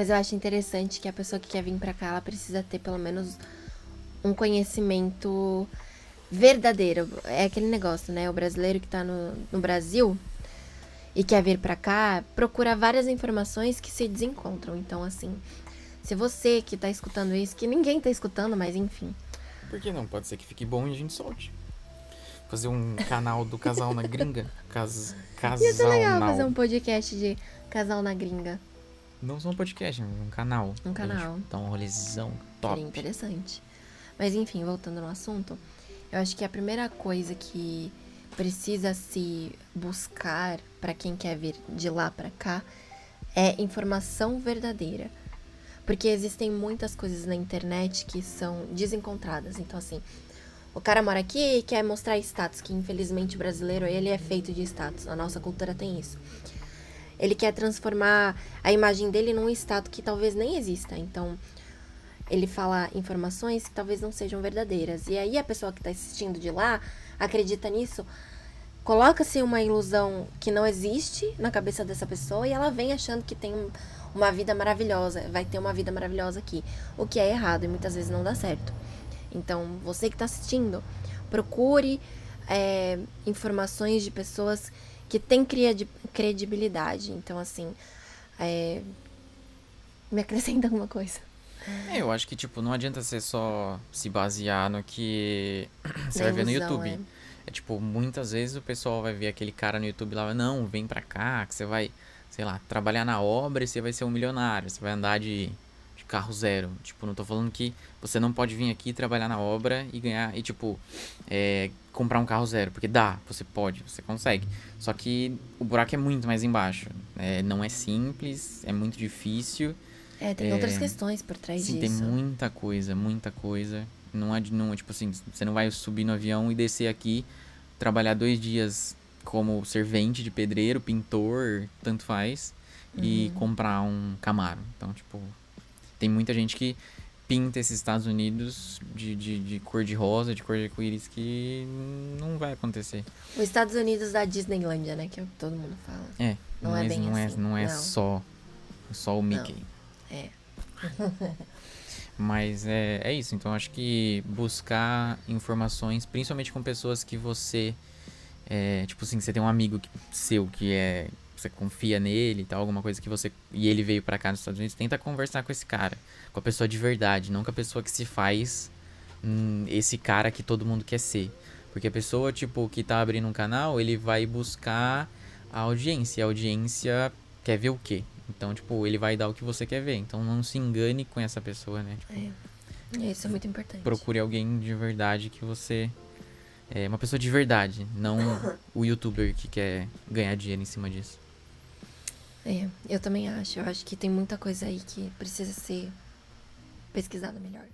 Mas eu acho interessante que a pessoa que quer vir pra cá, ela precisa ter pelo menos um conhecimento verdadeiro. É aquele negócio, né? O brasileiro que tá no, no Brasil e quer vir pra cá, procura várias informações que se desencontram. Então, assim, se você que tá escutando isso, que ninguém tá escutando, mas enfim. Por que não? Pode ser que fique bom e a gente solte. Fazer um canal do casal na gringa. Cas, casal Ia ser legal fazer um podcast de casal na gringa. Não só um podcast, mas um canal. Um gente canal. Dar um rolezão top. Seria interessante. Mas enfim, voltando no assunto, eu acho que a primeira coisa que precisa se buscar para quem quer vir de lá para cá é informação verdadeira. Porque existem muitas coisas na internet que são desencontradas. Então, assim, o cara mora aqui e quer mostrar status, que infelizmente o brasileiro ele é feito de status. A nossa cultura tem isso. Ele quer transformar a imagem dele num status que talvez nem exista. Então, ele fala informações que talvez não sejam verdadeiras. E aí a pessoa que está assistindo de lá acredita nisso, coloca-se uma ilusão que não existe na cabeça dessa pessoa e ela vem achando que tem um- uma vida maravilhosa, vai ter uma vida maravilhosa aqui. O que é errado e muitas vezes não dá certo. Então, você que está assistindo, procure é, informações de pessoas que credi- credibilidade. Então, assim, é, me acrescenta alguma coisa. É, eu acho que, tipo, não adianta você só se basear no que você Na vai ver no YouTube. é. É. tipo, muitas vezes o pessoal vai ver aquele cara no YouTube lá, não, vem pra cá, que você vai, sei lá, trabalhar na obra e você vai ser um milionário, você vai andar de carro zero. Tipo, não tô falando que você não pode vir aqui trabalhar na obra e ganhar, e tipo, é, comprar um carro zero, porque dá, você pode, você consegue. Só que o buraco é muito mais embaixo. É, não é simples, é muito difícil. É, tem É, outras questões por trás Sim, disso. tem muita coisa, muita coisa. Não é, de- não, tipo assim, você não vai subir no avião e descer aqui, trabalhar dois dias como servente de pedreiro, pintor, tanto faz, e comprar um Camaro. Então, tipo, tem muita gente que pinta esses Estados Unidos de, de, de cor de rosa, de cor de arco-íris, que não vai acontecer. Os Estados Unidos da Disneylândia, né? Que é o que todo mundo fala. É, Não é mas bem não, é, assim, não é não. só, só o Mickey. É. Mas é, é isso. Então acho que buscar informações, principalmente com pessoas que você. É, tipo assim, você tem um amigo que- seu que é. Você confia nele e tal, alguma coisa que você. E ele veio pra cá nos Estados Unidos, tenta conversar com esse cara. Com a pessoa de verdade, não com a pessoa que se faz hum, esse cara que todo mundo quer ser. Porque a pessoa, tipo, que tá abrindo um canal, ele vai buscar a audiência. A audiência quer ver o quê? Então, tipo, ele vai dar o que você quer ver. Então não se engane com essa pessoa, né? Tipo, É, Isso é muito importante. procure alguém de verdade que você. É uma pessoa de verdade, não o youtuber que quer ganhar dinheiro em cima disso. É, eu também acho. Eu acho que tem muita coisa aí que precisa ser pesquisada melhor.